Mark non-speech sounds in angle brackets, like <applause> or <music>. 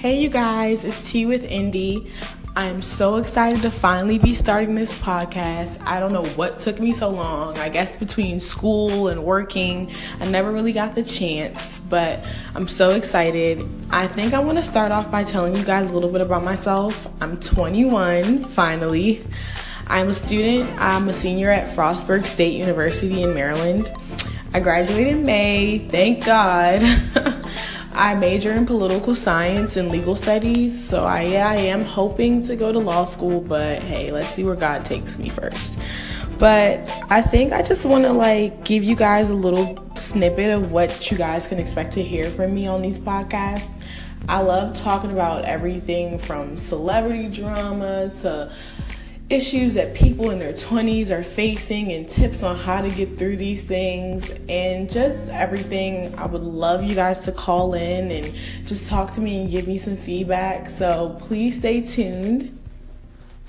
Hey, you guys, it's T with Indy. I'm so excited to finally be starting this podcast. I don't know what took me so long. I guess between school and working, I never really got the chance, but I'm so excited. I think I want to start off by telling you guys a little bit about myself. I'm 21, finally. I'm a student, I'm a senior at Frostburg State University in Maryland. I graduated in May, thank God. <laughs> I major in political science and legal studies, so I, yeah, I am hoping to go to law school, but hey, let's see where God takes me first. But I think I just want to like give you guys a little snippet of what you guys can expect to hear from me on these podcasts. I love talking about everything from celebrity drama to issues that people in their 20s are facing and tips on how to get through these things and just everything. I would love you guys to call in and just talk to me and give me some feedback. So please stay tuned.